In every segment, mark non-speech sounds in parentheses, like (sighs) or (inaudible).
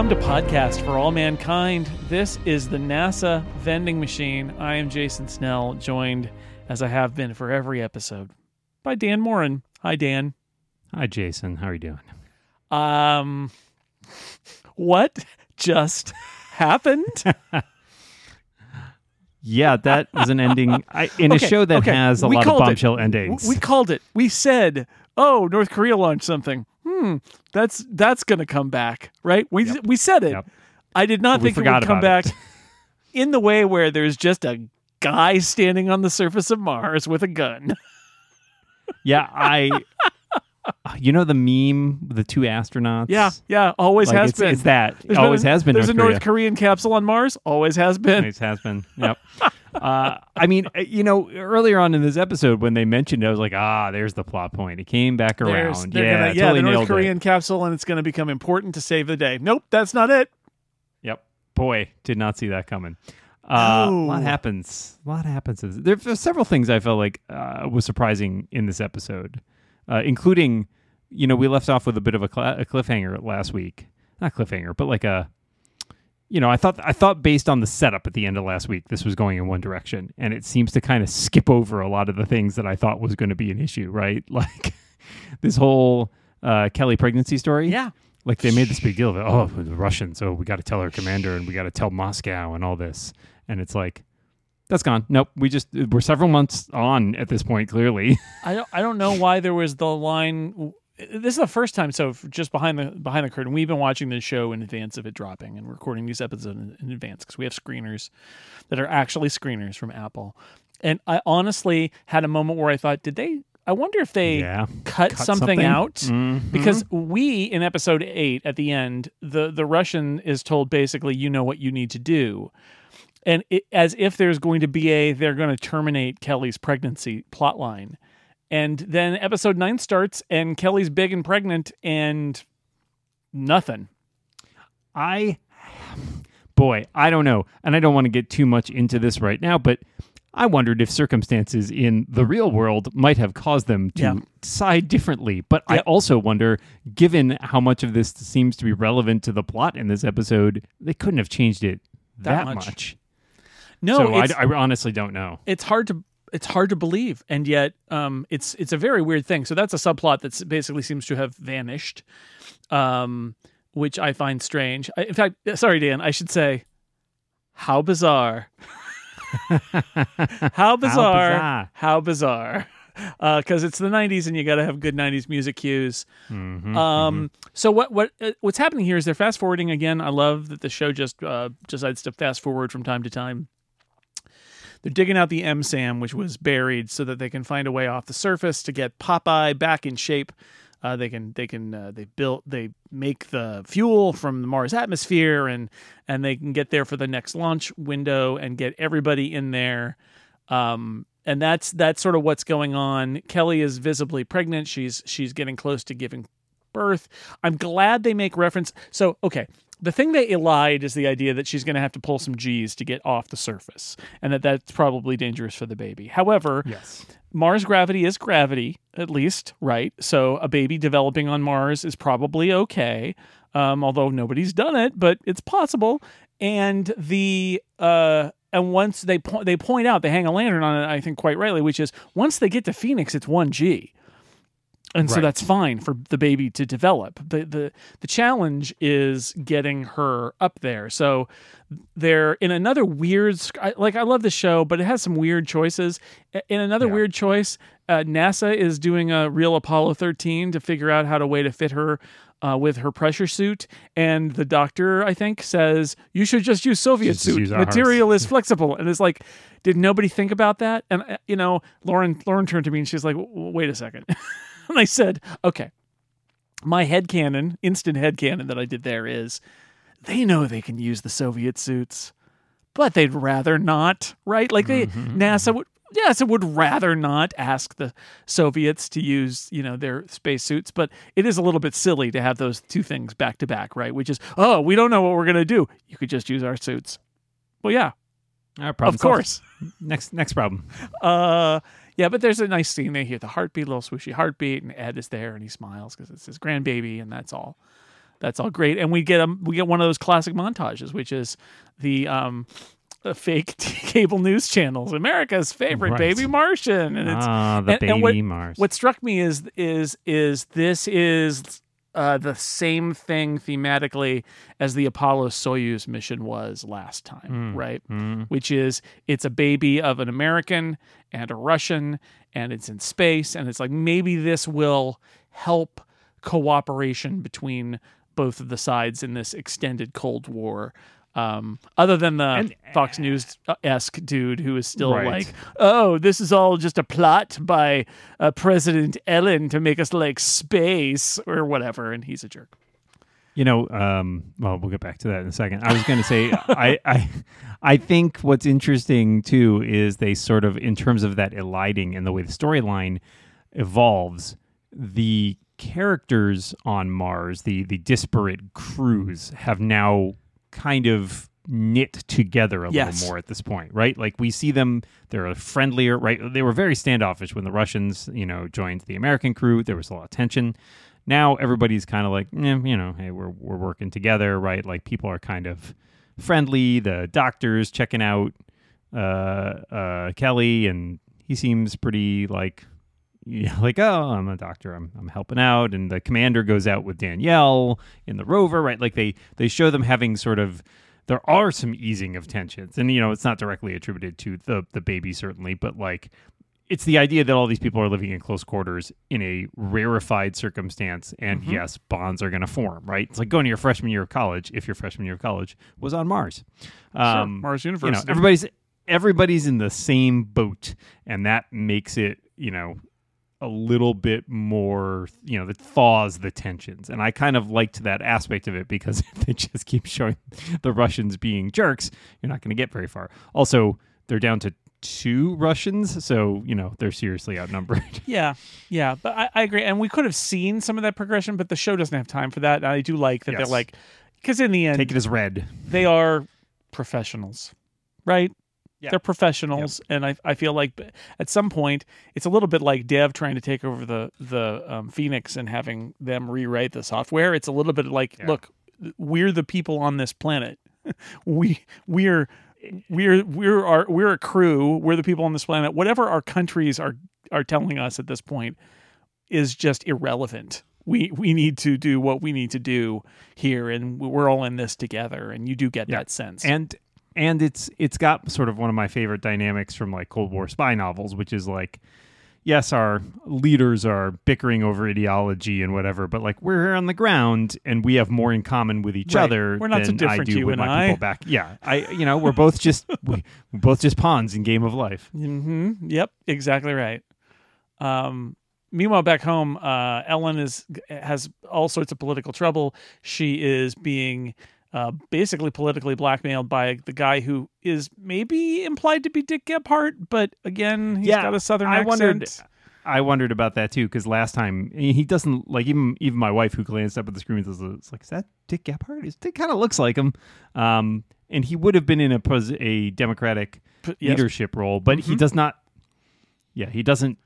come to Podcast for All Mankind. This is the NASA vending machine. I am Jason Snell, joined, as I have been for every episode, by Dan Moren. Hi, Dan. Hi, Jason. How are you doing? Um, what just happened? (laughs) Yeah, that was an ending I, in Okay, a show that okay. has a We lot of called it. bombshell endings. We called it. We said, "Oh, North Korea launched something." Hmm, that's that's going to come back, right? We we said it. Yep. I did not we think it would come back it. in the way where there's just a guy standing on the surface of Mars with a gun. yeah, I. You know the meme, the two astronauts. Yeah, yeah, always Like, has it's, been. it's that. There's always been has been. There's North a North Korea. Korean capsule on Mars. Always has been. Always has been. Yep. (laughs) uh, I mean, uh, you know, earlier on in this episode when they mentioned, it, I was like, ah, there's the plot point. It came back around. Yeah, gonna- yeah, totally the North Korean it. capsule, and it's going to become important to save the day. Nope, that's not it. Yep. Boy, did not see that coming. Uh, A lot happens. A lot happens. There are several things I felt like uh, was surprising in this episode, uh, including, you know, we left off with a bit of a, cl- a cliffhanger last week. Not cliffhanger, but like a, you know, I thought I thought based on the setup at the end of last week, this was going in one direction, and it seems to kind of skip over a lot of the things that I thought was going to be an issue. Right, (laughs) like this whole uh, Kelly pregnancy story. Yeah. Like they made this big deal of it. Oh, the Russians. So we got to tell our commander and we got to tell Moscow and all this. And it's like, that's gone. Nope. We just we're several months on at this point. Clearly, (laughs) I don't. I don't know why there was the line. This is the first time. So just behind the behind the curtain, we've been watching this show in advance of it dropping and recording these episodes in, advance because we have screeners that are actually screeners from Apple. And I honestly had a moment where I thought, did they? I wonder if they yeah. cut, Cut something, something? out Mhm. because we in episode eight at the end, the the Russian is told basically, you know what you need to do. And it, as if there's going to be a, they're going to terminate Kelly's pregnancy plotline. And then episode nine starts, and Kelly's big and pregnant, and nothing. I, boy, I don't know, and I don't want to get too much into this right now, but I wondered if circumstances in the real world might have caused them to Yeah. decide differently. But I also wonder, given how much of this seems to be relevant to the plot in this episode, they couldn't have changed it That that, much. much. No, so I, I honestly don't know. it's hard to it's hard to believe, and yet um, it's it's a very weird thing. So that's a subplot that basically seems to have vanished, um, which I find strange. I, in fact, sorry, Dan, I should say, how bizarre. (laughs) how bizarre. How bizarre. Because it's the '90s, and you got to have good '90s music cues. Mhm, Um, so what what uh, what's happening here is they're fast forwarding again. I love that the show just uh, decides to fast forward from time to time. They're digging out the MSAM, which was buried, so that they can find a way off the surface to get Popeye back in shape. Uh, they can they can uh, they built they make the fuel from the Mars atmosphere and and they can get there for the next launch window and get everybody in there. Um, and that's that's sort of what's going on. Kelly is visibly pregnant. She's she's getting close to giving birth. I'm glad they make reference. So okay, the thing they lied is the idea that she's going to have to pull some G's to get off the surface, and that that's probably dangerous for the baby. However, Yes. Mars gravity is gravity, at least, right? So a baby developing on Mars is probably okay, um, although nobody's done it, but it's possible. And the uh, and once they point they point out they hang a lantern on it, I think quite rightly, which is once they get to Phoenix, it's one G. And so that's fine for the baby to develop. The the the challenge is getting her up there. So they're in another weird like I love the show, but it has some weird choices. In another Yeah. weird choice, uh, NASA is doing a real Apollo 13 to figure out how to way to fit her uh, with her pressure suit, and the doctor I think says you should just use Soviet Just suit. use ours." Material is flexible, and it's like, did nobody think about that? And uh, you know, Lauren Lauren turned to me and she's like, wait a second. (laughs) (laughs) and I said, okay. My head canon, instant head canon that I did there is they know they can use the Soviet suits, but they'd rather not, right? Like they mm-hmm, NASA mm-hmm. would NASA would rather not ask the Soviets to use, you know, their spacesuits, but it is a little bit silly to have those two things back to back, right? Which is, oh, we don't know what we're gonna do. You could just use our suits. Well, yeah, Our problem of course. Next next problem. (laughs) Uh, yeah, but there's a nice scene. They hear the heartbeat, little swooshy heartbeat, and Ed is there and he smiles because it's his grandbaby, and that's all. That's all great, and we get a we get one of those classic montages, which is the um, fake (laughs) cable news channels, America's favorite Right. baby Martian, and it's ah, the and- baby and what- Mars. what struck me is is is this is uh, the same thing thematically as the Apollo Soyuz mission was last time, right? Mm. Which is it's a baby of an American and a Russian, and it's in space, and it's like maybe this will help cooperation between both of the sides in this extended Cold War. Um, other than the And- Fox News esque dude who is still Right. like, oh, this is all just a plot by uh, President Ellen to make us like space or whatever, and he's a jerk. You know, um, well, we'll get back to that in a second. I was going to say, I, I, I think what's interesting too is they sort of, in terms of that eliding and the way the storyline evolves, the characters on Mars, the the disparate crews, have now kind of knit together a Yes. little more at this point, right? Like we see them, they're friendlier, right? They were very standoffish when the Russians, you know, joined the American crew. There was a lot of tension. Now everybody's kind of like, eh, you know, hey, we're we're working together, right? Like people are kind of friendly. The doctor's checking out uh, uh, Kelly, and he seems pretty like, yeah, (laughs) like oh, I'm a doctor, I'm I'm helping out. And the commander goes out with Danielle in the rover, right? Like they they show them having sort of. There are some easing of tensions, and you know it's not directly attributed to the the baby certainly, but like it's the idea that all these people are living in close quarters in a rarefied circumstance, and Mhm. yes, bonds are going to form. Right? It's like going to your freshman year of college. If your freshman year of college was on Mars, Sure, um, Mars you know, University. everybody's everybody's in the same boat, and that makes it you know a little bit more you know that thaws the tensions and i kind of liked that aspect of it because (laughs) if they just keep showing (laughs) the russians being jerks you're not going to get very far also they're down to two russians so you know they're seriously outnumbered (laughs) Yeah, yeah, but I, I agree, and we could have seen some of that progression, but the show doesn't have time for that. And I do like that Yes. they're like, because in the end, take it as read they are professionals, right? Yeah. They're professionals, and I, I feel like at some point it's a little bit like Dev trying to take over the the um, Phoenix and having them rewrite the software. It's a little bit like, Yeah. look, we're the people on this planet. (laughs) we we're we're we're our we're a crew. We're the people on this planet. Whatever our countries are are telling us at this point is just irrelevant. We we need to do what we need to do here, and we're all in this together. And you do get Yeah. that sense. and and it's it's got sort of one of my favorite dynamics from like Cold War spy novels, which is like, yes, our leaders are bickering over ideology and whatever, but like we're here on the ground and we have more in common with each Right. other We're not so than I different, do you with and my I. people back. Yeah, I you know we're both just (laughs) we, we're both just pawns in game of life. hmm Yep, exactly right. Um, meanwhile, back home, uh, Ellen is has all sorts of political trouble. She is being uh, basically politically blackmailed by the guy who is maybe implied to be Dick Gephardt, but again, he's Yeah, got a southern I accent. wondered- I wondered about that too because last time he doesn't like even even my wife who glanced up at the screen was like is that Dick Gephardt? Is Dick kind of looks like him, um, and he would have been in a pos- a Democratic yes, leadership role, but he Mhm. does not. Yeah, he doesn't.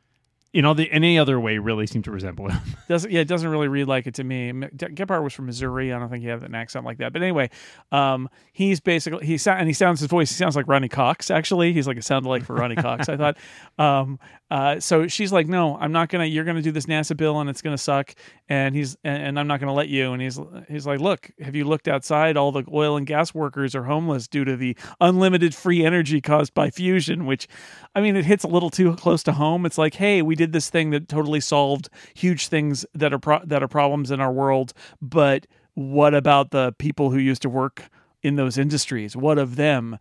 In all the any other way, really seem to resemble him. (laughs) doesn't yeah, it doesn't really read like it to me. Gephardt was from Missouri. I don't think he had an accent like that. But anyway, um, he's basically he sound and he sounds his voice. He sounds like Ronny Cox. Actually, he's like a sound alike for Ronny Cox. I thought. (laughs) Um, uh, so she's like, no, I'm not gonna. You're gonna do this NASA bill and it's gonna suck. And he's and, and I'm not gonna let you. And he's he's like, look, have you looked outside? All the oil and gas workers are homeless due to the unlimited free energy caused by fusion. Which, I mean, it hits a little too close to home. It's like, hey, we did this thing that totally solved huge things that are pro- that are problems in our world, but what about the people who used to work in those industries? What of them?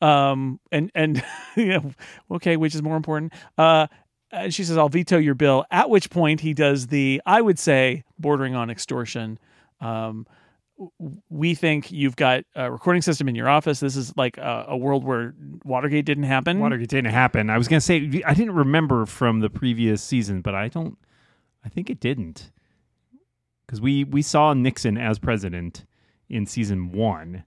Um, and and (laughs) okay, which is more important? Uh, and she says, "I'll veto your bill." At which point he does the, I would say, bordering on extortion. Um, we think you've got a recording system in your office. This is like a, a world where Watergate didn't happen. Watergate didn't happen. I was gonna say I didn't remember from the previous season, but I don't. I think it didn't because we we saw Nixon as president in season one,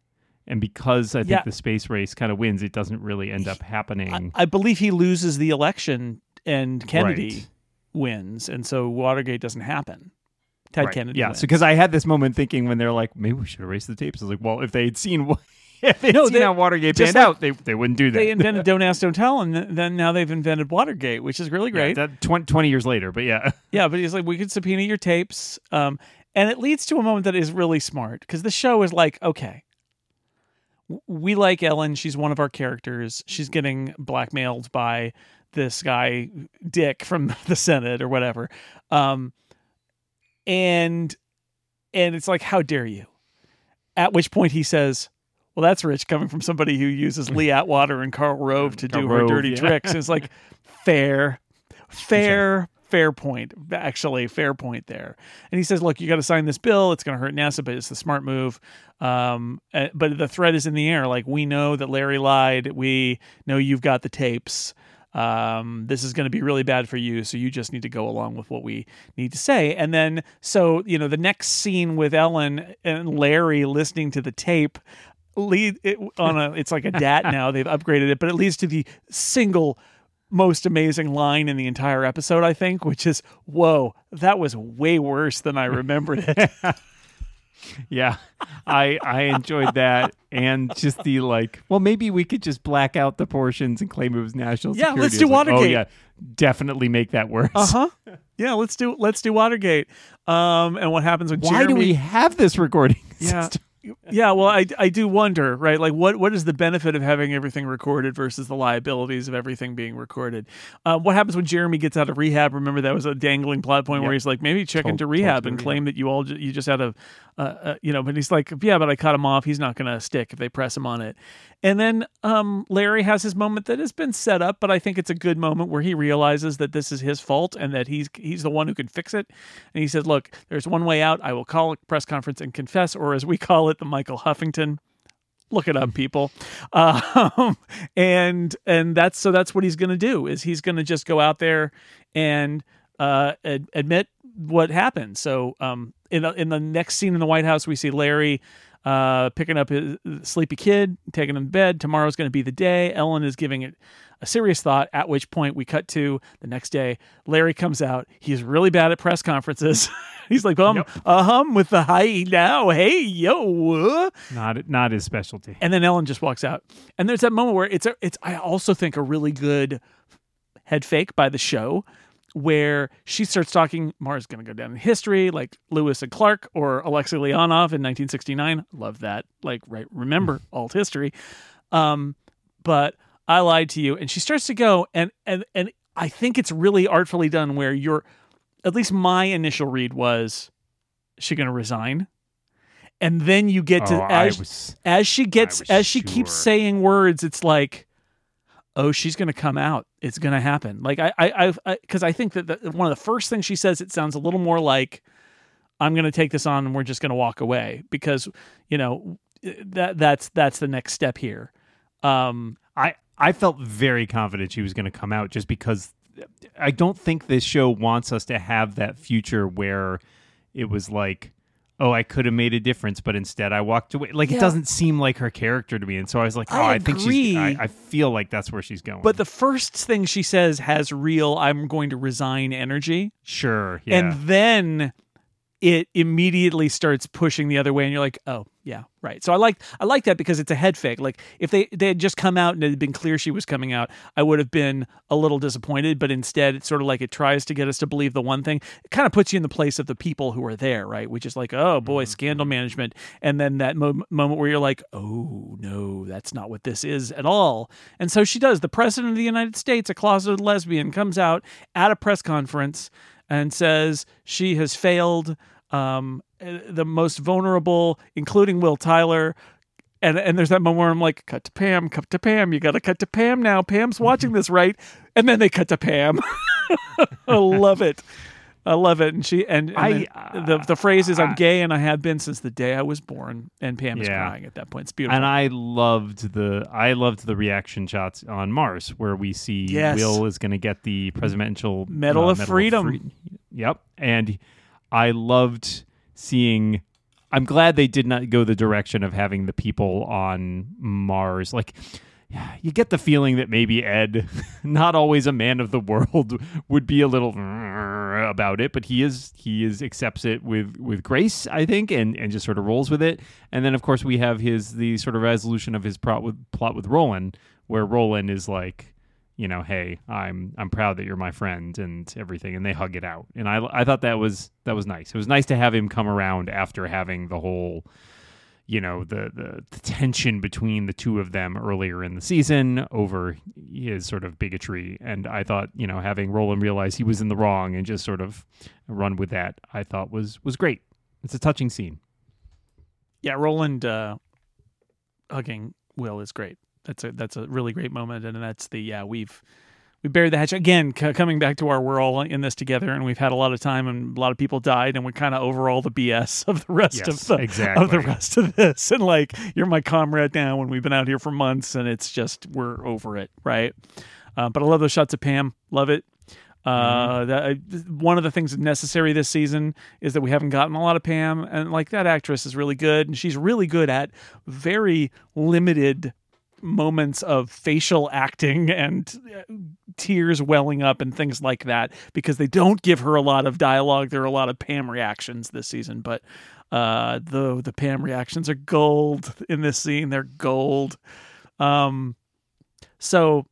and because I think Yeah. the space race kind of wins, it doesn't really end up happening. I, I believe he loses the election and Kennedy Right. wins, and so Watergate doesn't happen. Ted Right. Kennedy. Yeah, wins. so because I had this moment thinking when they're like, maybe we should erase the tapes. I was like, well, if they had seen, what- (laughs) if they'd No, seen they- how Watergate panned like- out, they they wouldn't do that. they invented (laughs) Don't Ask, Don't Tell, and th- then now they've invented Watergate, which is really Yeah, great. that 20, 20 years later, but yeah, (laughs) Yeah, but he's like, we could subpoena your tapes. Um, and it leads to a moment that is really smart because the show is like, okay, we like Ellen. She's one of our characters. She's getting blackmailed by this guy, Dick from the Senate or whatever. Um, and and it's like, how dare you? At which point he says, well, that's rich coming from somebody who uses Lee (laughs) Atwater and Karl Rove to do Karl her dirty yeah. (laughs) tricks. And it's like, fair, fair, fair point. Actually, fair point there. And he says, look, you got to sign this bill. It's going to hurt NASA, but it's the smart move. Um, uh, but the threat is in the air. Like, we know that Larry lied. We know you've got the tapes. Um, this is going to be really bad for you. So you just need to go along with what we need to say. And then, so, you know, the next scene with Ellen and Larry listening to the tape lead it on a it's like a dat (laughs) now they've upgraded it but it leads to the single most amazing line in the entire episode i think which is whoa that was way worse than i remembered it (laughs) yeah, I I enjoyed that, and just the like. Well, maybe we could just black out the portions and claim it was national. Yeah, security. let's do was like, Oh Watergate. yeah, definitely make that worse. uh-huh (laughs) yeah let's do let's do watergate um and what happens when Why Jeremy, do we have this recording? (laughs) Yeah. system? Yeah well i i do wonder right like what what is the benefit of having everything recorded versus the liabilities of everything being recorded? Uh, what happens when jeremy gets out of rehab? Remember that was a dangling plot point where he's like maybe check Told- into rehab and rehab. claim that you all you just had a uh, uh, you know but he's like yeah but i cut him off. He's not gonna stick if they press him on it. And then um larry has his moment that has been set up but i think it's a good moment where he realizes that this is his fault and that he's he's the one who can fix it. And he says look there's one way out. I will call a press conference and confess or as we (laughs) call it the michael huffington. Look it up people. (laughs) Um, and and that's so that's what he's going to do is he's going to just go out there and uh, ad- admit what happened. So um, in, the- in the next scene in the white house we see larry uh, picking up his sleepy kid taking him to bed. Tomorrow's going to be the day. Ellen is giving it a serious thought at which point we cut to the next day larry comes out he's really bad at press conferences (laughs) he's like um Yep. uh-huh with the hi now hey yo uh." Not not his specialty. and then Ellen just walks out. And there's that moment where it's a, it's I also think a really good head fake by the show where she starts talking Mars going to go down in history like Lewis and Clark or Alexei Leonov in 1969. Love that. Like right remember (laughs) alt history. Um but I lied to you. And she starts to go and and and I think it's really artfully done where you're at least my initial read was she going to resign? And then you get to oh, as was as she gets as she keeps saying words it's like oh she's gonna come out. It's gonna happen. Like i i i because I, think that the, one of the first things she says it sounds a little more like i'm gonna take this on and we're just gonna walk away. Because you know that that's that's the next step here. Um I I felt very confident she was going to come out just because I don't think this show wants us to have that future where it was like oh I could have made a difference but instead I walked away like Yeah. it doesn't seem like her character to me and so I was like oh I I, think she's. I, I feel like that's where she's going but the first thing she says has real i'm going to resign energy sure yeah and then it immediately starts pushing the other way and you're like oh yeah right. So i like i like that because it's a head fake. Like if they they had just come out and it had been clear she was coming out i would have been a little disappointed but instead it's sort of like it tries to get us to believe the one thing. It kind of puts you in the place of the people who are there right? Which is like oh boy mm-hmm. scandal management. And then that mo- moment where you're like oh no that's not what this is at all. And so she does. The president of the united states a closeted lesbian comes out at a press conference and says she has failed um, the most vulnerable, including Will Tyler. And, and there's that moment where I'm like, cut to Pam, cut to Pam. You got to cut to Pam now. Pam's watching this, right? And then they cut to Pam. (laughs) I love it. I love it. And she and, and I- the the phrase is, "I'm gay and I have been since the day I was born." And Pam is Yeah. crying at that point. It's beautiful. and I loved the I loved the reaction shots on Mars where we see Yes. Will is going to get the presidential Medal uh, of Freedom. Free- yep, and I loved seeing. I'm glad they did not go the direction of having the people on Mars like. (sighs) you get the feeling that maybe Ed, (laughs) not always a man of the world, (laughs) would be a little (laughs) about it, but he is he is accepts it with with grace, I think, and and just sort of rolls with it. And then of course we have his the sort of resolution of his plot with plot with Roland, where Roland is like, you know, hey, I'm I'm proud that you're my friend and everything, and they hug it out. And I I thought that was that was nice. It was nice to have him come around after having the whole you know the, the, the tension between the two of them earlier in the season over his sort of bigotry. And i thought you know having roland realize he was in the wrong and just sort of run with that i thought was was great. It's a touching scene. Yeah, Roland uh, hugging Will is great. That's a that's a really great moment, and that's the yeah we've we buried the hatch again. C- coming back to our we're all in this together, and we've had a lot of time, and a lot of people died, and we're kind of over all the BS of the rest Yes, of the exactly. of the rest of this, and like you're my comrade now, and we've been out here for months, and it's just we're over it, right? Uh, but I love those shots of Pam. Love it. Uh, that I- one of the things necessary this season is that we haven't gotten a lot of Pam, and like that actress is really good, and she's really good at very limited moments of facial acting and uh, tears welling up and things like that because they don't give her a lot of dialogue. There are a lot of Pam reactions this season, but uh, the the Pam reactions are gold in this scene. They're gold. Um, so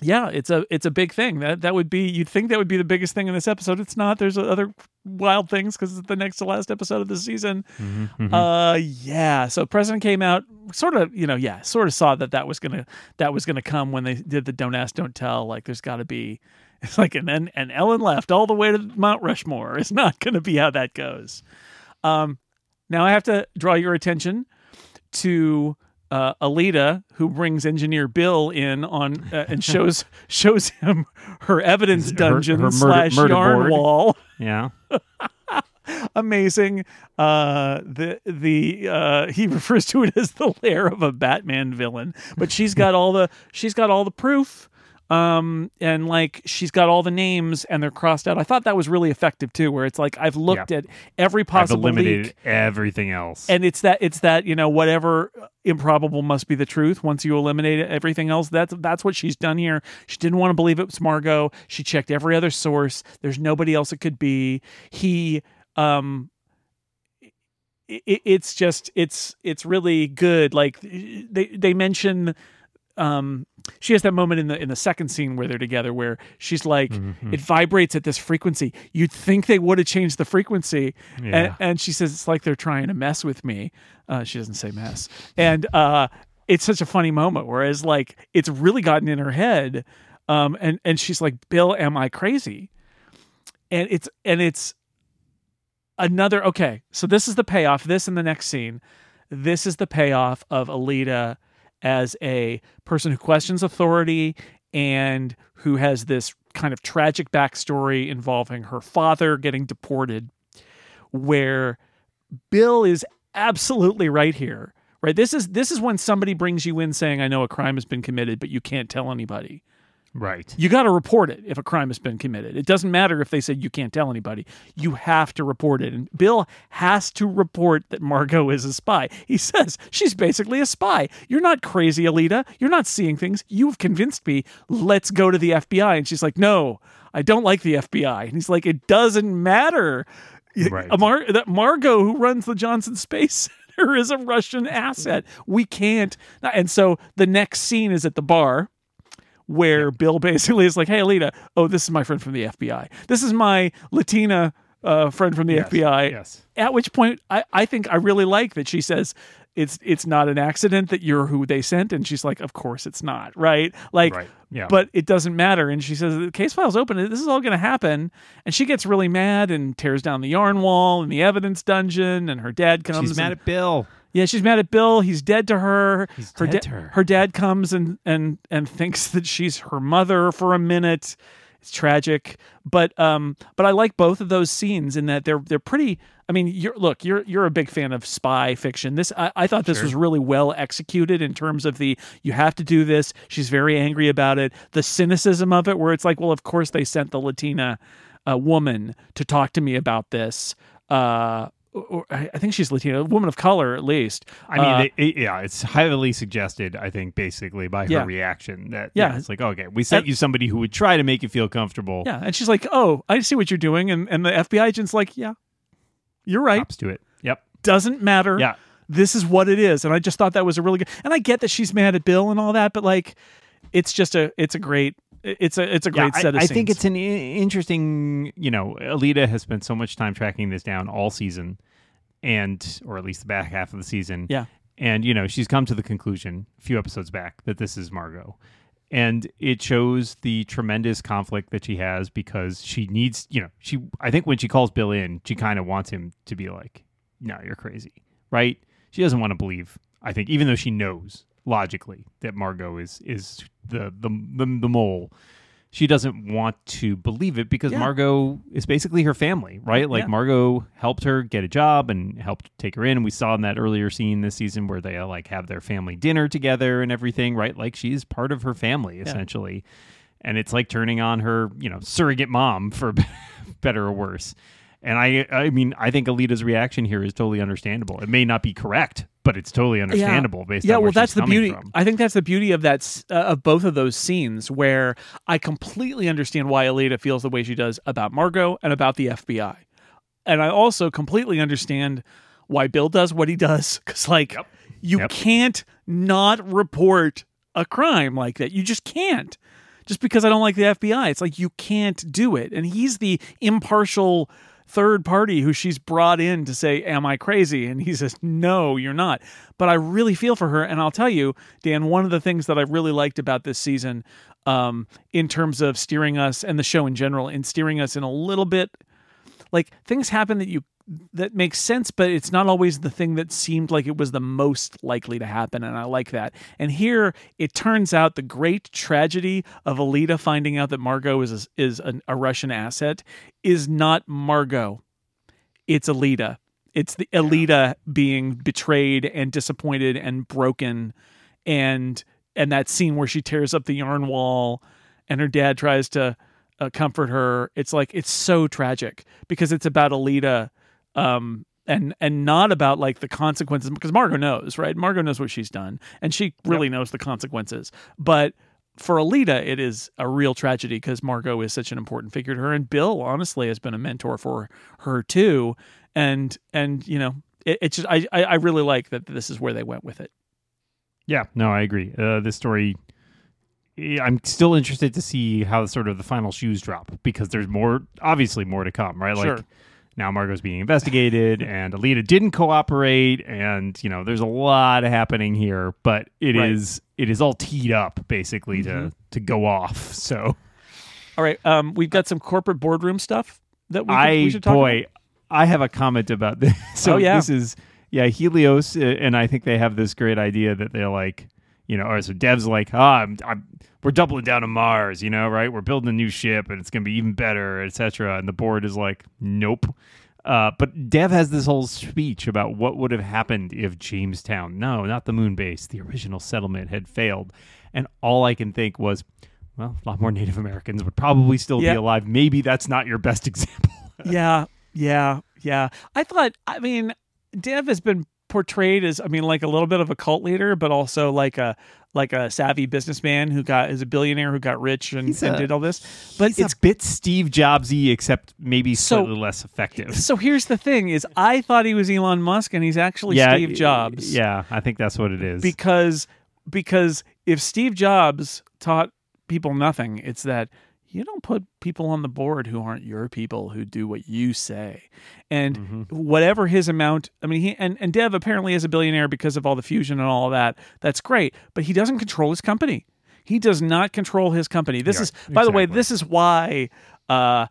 yeah, it's a it's a big thing. That that would be you'd think that would be the biggest thing in this episode. It's not. There's other wild things because it's the next to last episode of the season. Mm-hmm. Uh, yeah. So president came out, sort of, you know, yeah, sort of saw that that was gonna that was gonna come when they did the don't ask, don't tell. Like, there's got to be. (laughs) It's like and then and Ellen left all the way to Mount Rushmore. (laughs) It's not gonna be how that goes. Um, now I have to draw your attention to uh, Aleida, who brings Engineer Bill in on uh, and (laughs) shows shows him her evidence dungeon her slash murder yarn board. wall (laughs) yeah amazing. Uh, the the uh, he (laughs) refers to it as the lair of a Batman villain, but she's got all the she's got all the proof. Um, and like she's got all the names and they're crossed out. I thought that was really effective too, where it's like I've looked at every i've possible eliminated leak, everything else and it's that it's that you know whatever improbable must be the truth. Once you eliminate everything else, that's that's what she's done here. She didn't want to believe it was Margo. She checked every other source. There's nobody else it could be. He um it, it's just it's it's really good like they they mention um she has that moment in the in the second scene where they're together where she's like Mhm. it vibrates at this frequency. You'd think they would have changed the frequency. And, and she says it's like they're trying to mess with me. Uh she doesn't say mess. And uh it's such a funny moment whereas like it's really gotten in her head um and and she's like bill am i crazy? And it's and it's another okay so this is the payoff this in the next scene. This is the payoff of aleida as a person who questions authority and who has this kind of tragic backstory involving her father getting deported where bill is absolutely right here right? This is this is when somebody brings you in saying i know a crime has been committed but you can't tell anybody right you got to report it if a crime has been committed. It doesn't matter if they said you can't tell anybody. You have to report it. And Bill has to report that Margo is a spy. He says she's basically a spy. You're not crazy, Aleida. You're not seeing things. You've convinced me. Let's go to the FBI. And she's like, no, I don't like the FBI. And he's like, it doesn't matter. Right. Mar- that Margo, who runs the Johnson Space Center, (laughs) is a Russian asset. We can't. And so the next scene is at the bar where Bill (laughs) basically is like, "Hey, Aleida, oh, this is my friend from the FBI. This is my Latina uh, friend from the Yes, FBI." yes At which point, I, I think I really like that she says it's it's not an accident that you're who they sent, and she's like, "Of course it's not, right?" Like, right yeah but it doesn't matter. And she says the case file's open. This is all going to happen. And she gets really mad and tears down the yarn wall and the evidence dungeon. And her dad comes. she's mad and- at bill yeah, she's mad at Bill. He's dead to her. He's her dead da- her. Her dad comes and and and thinks that she's her mother for a minute. It's tragic, but um, but I like both of those scenes in that they're they're pretty. I mean, you're look, you're you're a big fan of spy fiction. This I, I thought this Sure. was really well executed in terms of the you have to do this. She's very angry about it. The cynicism of it, where it's like, well, of course they sent the Latina uh, woman to talk to me about this. Uh, or I think she's Latina, a woman of color at least. I mean, Uh, it, it- yeah, it's highly suggested. I think basically by her Yeah. reaction that Yeah. it's like okay, we sent And- you somebody who would try to make you feel comfortable. yeah, and she's like, "Oh, I see what you're doing," and and the FBI agent's like, "Yeah, you're right. To it. Yep. Doesn't matter. Yeah. this is what it is." And I just thought that was a really good. And I get that she's mad at Bill and all that, but like, it's just a it's a great it's a it's a great Yeah, set I, of I think it's an i- interesting. You know, Aleida has spent so much time tracking this down all season, and or at least the back half of the season. Yeah. and you know she's come to the conclusion a few episodes back that this is Margo, and it shows the tremendous conflict that she has because she needs. You know, she. I think when she calls Bill in, she kind of wants him to be like, "No, you're crazy," right? She doesn't want to believe. I think even though she knows logically that Margo is is the the the, the mole she doesn't want to believe it because Yeah. Margo is basically her family, right? Like Yeah. Margo helped her get a job and helped take her in. And we saw in that earlier scene this season where they like have their family dinner together and everything, right? Like she's part of her family essentially. And it's like turning on her, you know, surrogate mom for (laughs) better or worse. And I I mean, I think Aleida's reaction here is totally understandable. It may not be correct, but it's totally understandable based yeah on where well that's the beauty from. i think that's the beauty of that uh, of both of those scenes where i completely understand why aleida feels the way she does about margo and about the fbi and i also completely understand why bill does what he does because like you Yep. can't not report a crime like that you just can't just because i don't like the fbi it's like you can't do it and he's the impartial third party who she's brought in to say, Am I crazy? And he says, No, you're not. But I really feel for her. And I'll tell you, Dan, one of the things that I really liked about this season, um, in terms of steering us and the show in general, in steering us in a little bit like things happen that you that makes sense but it's not always the thing that seemed like it was the most likely to happen and i like that. And here it turns out the great tragedy of aleida finding out that margo is a, is a, a russian asset is not margo. It's aleida. It's the aleida being betrayed and disappointed and broken and and that scene where she tears up the yarn wall and her dad tries to uh, comfort her it's like it's so tragic because it's about aleida um and and not about like the consequences because margo knows right margo knows what she's done and she really knows the consequences but for aleida it is a real tragedy because margo is such an important figure to her and bill honestly has been a mentor for her too and and you know it, it's just I, I really like that this is where they went with it Yeah, no, I agree. Uh, this story, I'm still interested to see how sort of the final shoes drop because there's more, obviously more to come, right? Like Sure. Now Margo's being investigated (laughs) and Aleida didn't cooperate, and you know there's a lot happening here, but it is Right. it is all teed up basically Mm-hmm. to to go off. So all right um we've got some corporate boardroom stuff that we, could- I we should talk boy, about. I have a comment about this. (laughs) So Oh, yeah. this is yeah, Helios, uh, and I think they have this great idea that they're like, you know, or so Dev's like, ah, we're doubling down on Mars, you know, right? We're building a new ship, and it's gonna be even better, etc. And the board is like, nope. Uh, but Dev has this whole speech about what would have happened if Jamestown, no, not the moon base, the original settlement had failed. And all I can think was, well, a lot more Native Americans would probably still Yeah. be alive. Maybe that's not your best (laughs) example. yeah, yeah, yeah. I thought, I mean, Dev has been portrayed as, I mean, like a little bit of a cult leader, but also like a like a savvy businessman who got is a billionaire who got rich and, He's and did all this. But it's a bit Steve Jobsy, except maybe So- slightly less effective. so here's the thing: is I thought he was Elon Musk, and he's actually Steve Jobs. Yeah, I think that's what it is. because because if Steve Jobs taught people nothing, it's that you don't put people on the board who aren't your people who do what you say. And Mm-hmm. whatever his amount, I mean, he and, and Dev apparently is a billionaire because of all the fusion and all of that. That's great, but he doesn't control his company. He does not control his company. This Yeah, is, by the way, this is why uh,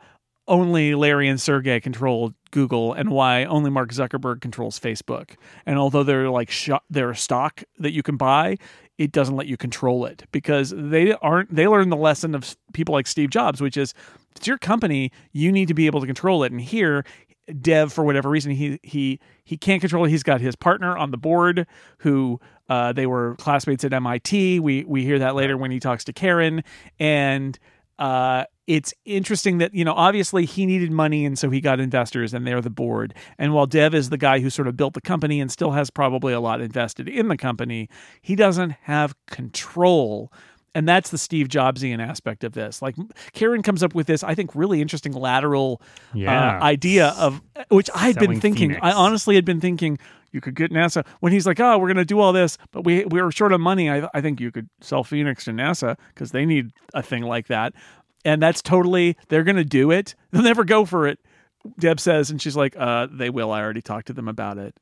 only Larry and Sergey control Google, and why only Mark Zuckerberg controls Facebook. And although they're like sh- they're a stock that you can buy, it doesn't let you control it because they aren't. They learn the lesson of people like Steve Jobs, which is it's your company. You need to be able to control it. And here, Dev, for whatever reason, he he he can't control it. He's got his partner on the board who. Uh, they were classmates at MIT. We we hear that later when he talks to Karen, and uh, it's interesting that you know obviously he needed money and so he got investors and they're the board and while dev is the guy who sort of built the company and still has probably a lot invested in the company he doesn't have control and that's the Steve Jobsian aspect of this. Like Karen comes up with this, I think, really interesting lateral Yeah. uh, idea of which I had been thinking. Phoenix. I honestly had been thinking you could get NASA when he's like, "Oh, we're going to do all this, but we we were short of money." I I think you could sell Phoenix to NASA because they need a thing like that, and that's totally they're going to do it. They'll never go for it. Dev says, and she's like, "Uh, they will. I already talked to them about it."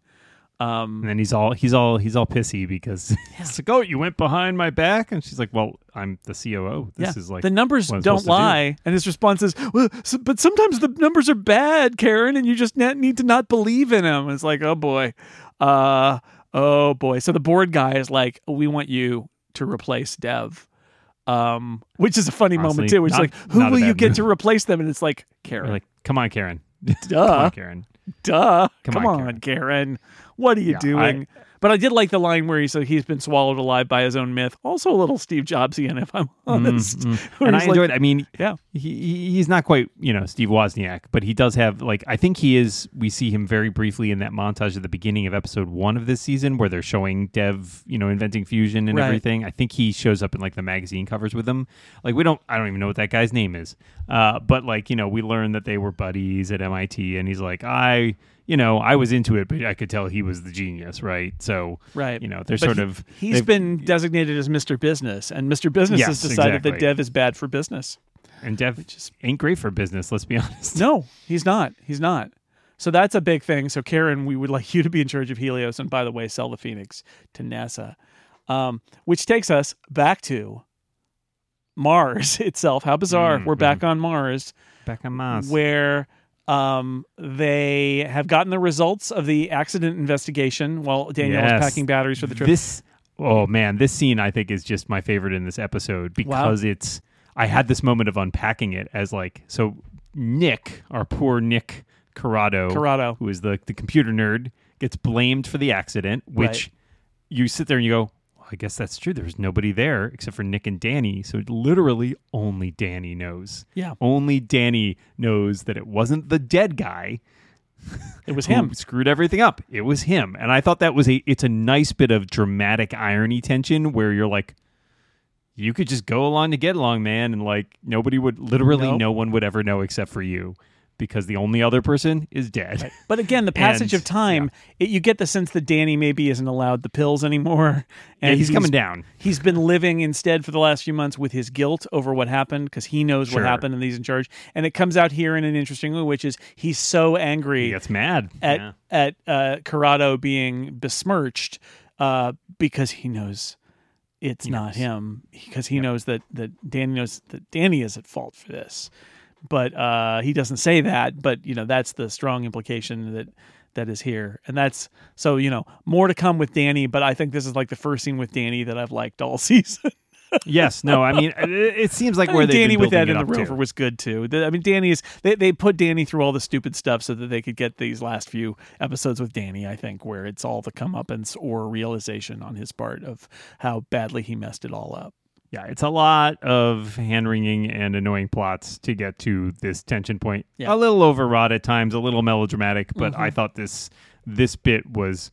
Um, And then he's all he's all he's all pissy because (laughs) it's like, oh, you went behind my back, and she's like, well, I'm the COO. This yeah, is like the numbers don't to do. lie, and his response is, well, so, "But sometimes the numbers are bad, Karen, and you just need to not believe in them." It's like, oh boy, uh, oh boy. So the board guy is like, "We want you to replace Dev," um, which is a funny moment too. Which is like, who will you get move. to replace them? And it's like, We're Karen, like, come on, Karen. (laughs) come duh, on, Karen. duh, Come come, on, Karen. Karen. What are you Yeah, I- doing? But I did like the line where he said he's been swallowed alive by his own myth. Also a little Steve Jobsian, if I'm (laughs) honest. Mm, Where and I like, enjoyed. I mean, Yeah. he, he he's not quite you know Steve Wozniak, but he does have like I think he is. We see him very briefly in that montage at the beginning of episode one of this season where they're showing Dev, you know, inventing fusion and Right. everything. I think he shows up in like the magazine covers with them. Like we don't, I don't even know what that guy's name is. Uh, but like you know, we learn that they were buddies at MIT, and he's like, I, you know, I was into it, but I could tell he was the genius, right? So Right. you know, they're But sort he- of He's been designated as Mr. Business, and Mr. Business has Yes, decided that. Dev is bad for business. and Dev just ain't great for business. Let's be (laughs) honest. No, he's not. He's not. So that's a big thing. So Karen, we would like you to be in charge of Helios, and by the way, sell the Phoenix to NASA, um, which takes us back to Mars (laughs) itself. How bizarre! Mm, We're back on Mars, Back on Mars. where um, they have gotten the results of the accident investigation while Daniel Yes. was packing batteries for the trip. This oh man, this scene I think is just my favorite in this episode because it's I had this moment of unpacking it as like so Nick, our poor Nick Corrado, Corrado. who is the the computer nerd, gets blamed for the accident, which Right. you sit there and you go, I guess that's true. There's nobody there except for Nick and Danny. So literally only Danny knows. Yeah. Only Danny knows that it wasn't the dead guy It was who him. screwed everything up. It was him, and I thought that was a. It's a nice bit of dramatic irony tension where you're like, you could just go along to get along, man, and like nobody would literally, Nope. no one would ever know except for you, because the only other person is dead. But again, the (laughs) passage And- of time, it, you get the sense that Danny maybe isn't allowed the pills anymore, And and he's, coming down. He's been living instead for the last few months with his guilt over what happened because he knows Sure. what happened and he's in charge. And it comes out here in an interesting way, which is he's so angry He gets mad. at Yeah. at uh, Corrado being besmirched uh, because he knows it's He not knows. him because he knows that that Danny knows that Danny is at fault for this, but uh, he doesn't say that. But you know that's the strong implication that that is here, and that's so you know more to come with Danny. But I think this is like the first scene with Danny that I've liked all (laughs) season. yes, no, I mean, it, it seems like I where mean, Danny with that in the. Rover was good too. I mean, Danny is they, they put Danny through all the stupid stuff so that they could get these last few episodes with Danny. I think where it's all the comeuppance or realization on his part of how badly he messed it all up. Yeah, it's a lot of hand wringing and annoying plots to get to this tension point. Yeah. A little overwrought at times, a little melodramatic, but Mm-hmm. I thought this this bit was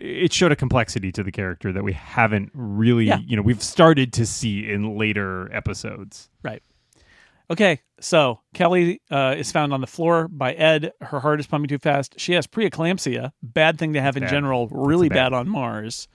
it showed a complexity to the character that we haven't really, Yeah. you know, we've started to see in later episodes. Right. Okay, so Kelly uh, is found on the floor by Ed. Her heart is pumping too fast. She has preeclampsia, bad thing to have in bad. general, really bad. bad on Mars.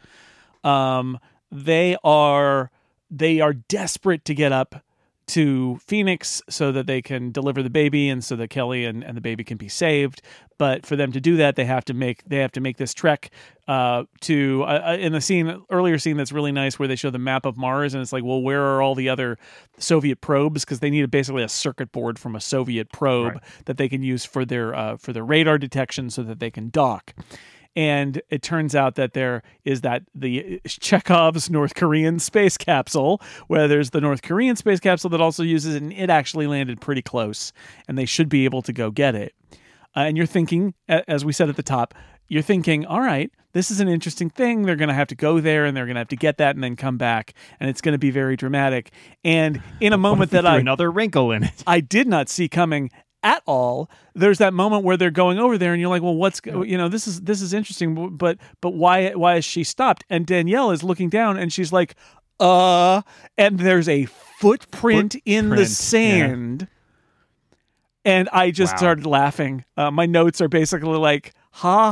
Um, they are they are desperate to get up to Phoenix so that they can deliver the baby and so that Kelly and, and the baby can be saved. But for them to do that, they have to make they have to make this trek uh, to uh, uh, in the scene earlier scene that's really nice where they show the map of Mars and it's like, well, where are all the other Soviet probes? Because they need basically a circuit board from a Soviet probe Right. that they can use for their uh, for their radar detection so that they can dock. And it turns out that there is that the Chekhov's North Korean space capsule, where there's the North Korean space capsule that also uses it, and it actually landed pretty close, and they should be able to go get it. Uh, and you're thinking, as we said at the top, you're thinking, all right, this is an interesting thing. They're going to have to go there and they're going to have to get that and then come back. And it's going to be very dramatic. And in a (laughs) moment that I, another wrinkle in it. I did not see coming at all there's that moment where they're going over there and you're like well what's you know this is this is interesting but but why why is she stopped? And danielle is looking down and she's like uh and there's a footprint, in the Footprint, yeah. sand. And i just Wow. started laughing. Uh, my notes are basically like ha ha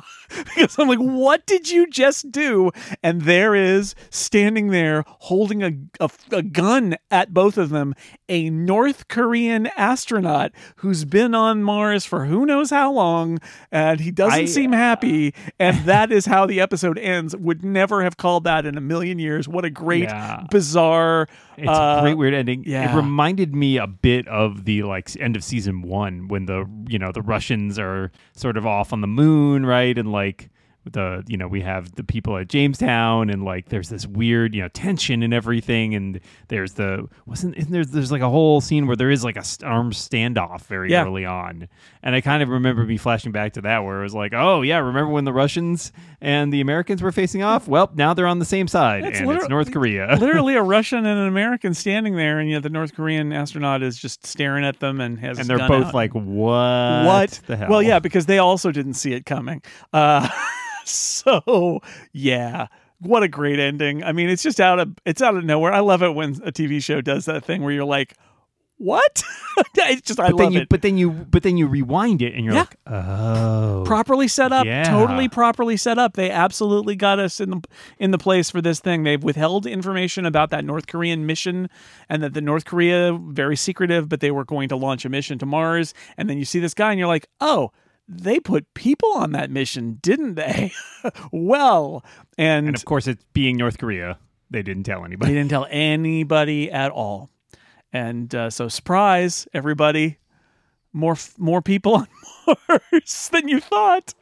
ha (laughs) because i'm like what did you just do and there is standing there holding a, a, a gun at both of them a north korean astronaut who's been on mars for who knows how long and he doesn't I- seem happy (laughs) and that is how the episode ends would never have called that in a million years what a great Yeah. bizarre It's uh, a great weird ending. yeah. It reminded me a bit of the like end of season one when the you know the Russians are sort of off on the moon, right? And like like the you know we have the people at Jamestown and like there's this weird you know tension and everything and there's the wasn't isn't there there's like a whole scene where there is like a armed standoff very Yeah. early on and I kind of remember me flashing back to that where it was like oh yeah remember when the Russians and the Americans were facing off well now they're on the same side It's and it's North Korea (laughs) literally a Russian and an American standing there, and yet the North Korean astronaut is just staring at them and has and they're both out. like, "What? what the hell?" Well, yeah, because they also didn't see it coming. Uh, (laughs) (laughs) so yeah, what a great ending. I mean, it's just out of it's out of nowhere. I love it when a TV show does that thing where you're like, what? (laughs) it's just I But then love you, it. but then you, but then you rewind it, and you're Yeah. like, "Oh, properly set up Yeah. totally properly set up they absolutely got us in the in the place for this thing they've withheld information about that north korean mission and that the north korea very secretive but they were going to launch a mission to mars and then you see this guy and you're like oh they put people on that mission didn't they (laughs) well and, And of course, it's being North Korea. They didn't tell anybody. they didn't tell anybody at all and uh, so surprise everybody more f- more people (laughs) on mars than you thought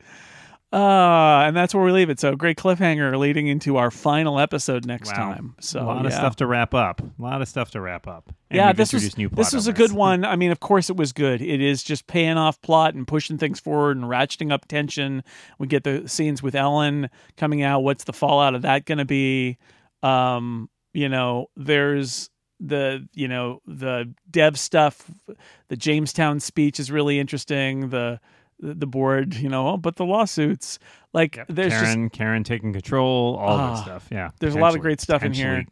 uh and that's where we leave it so great cliffhanger leading into our final episode next Wow. time so a lot of stuff to wrap up. A lot of stuff to wrap up. And yeah, this was this was a good one. I mean, of course, it was good. It is just paying off plot and pushing things forward and ratcheting up tension. We get the scenes with Ellen coming out. What's the fallout of that going to be? Um, you know, there's the you know the dev stuff. The Jamestown speech is really interesting. The the board, you know, oh, but the lawsuits, like Yep. there's just Karen, Karen taking control, all Ah, that stuff. Yeah, there's a lot of great stuff in here.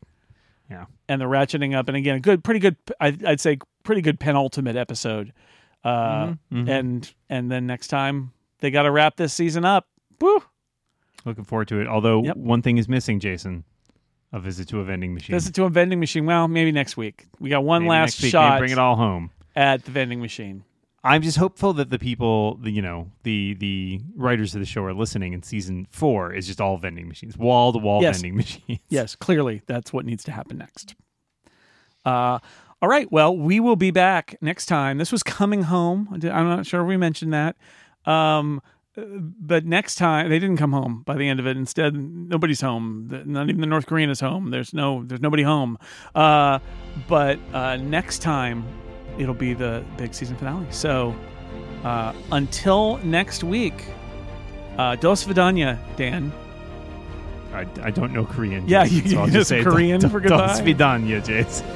Yeah, and the ratcheting up, and again, a good, pretty good. I'd, I'd say pretty good penultimate episode. Uh, Mhm, mhm. and and then next time they got to wrap this season up. Woo! looking forward to it. Although Yep. one thing is missing, Jason, a visit to a vending machine. Visit to a vending machine. Well, maybe next week. We got one Maybe last shot maybe bring it all home. at the vending machine. I'm just hopeful that the people, the, you know, the the writers of the show are listening. And season four is just all vending machines, wall to wall vending machines. (laughs) Yes, clearly that's what needs to happen next. Uh, all right. Well, we will be back next time. This was coming home. I'm not sure we mentioned that. Um, but next time they didn't come home by the end of it. Instead, nobody's home. Not even the North Korean is home. There's no, there's nobody home. Uh, but uh, next time it'll be the big season finale. So uh, until next week, uh, dos vidania, Dan. I, I don't know Korean. Yeah, (laughs) you- so you just say Korean "Do- for goodbye?" Do svidanya, Jason.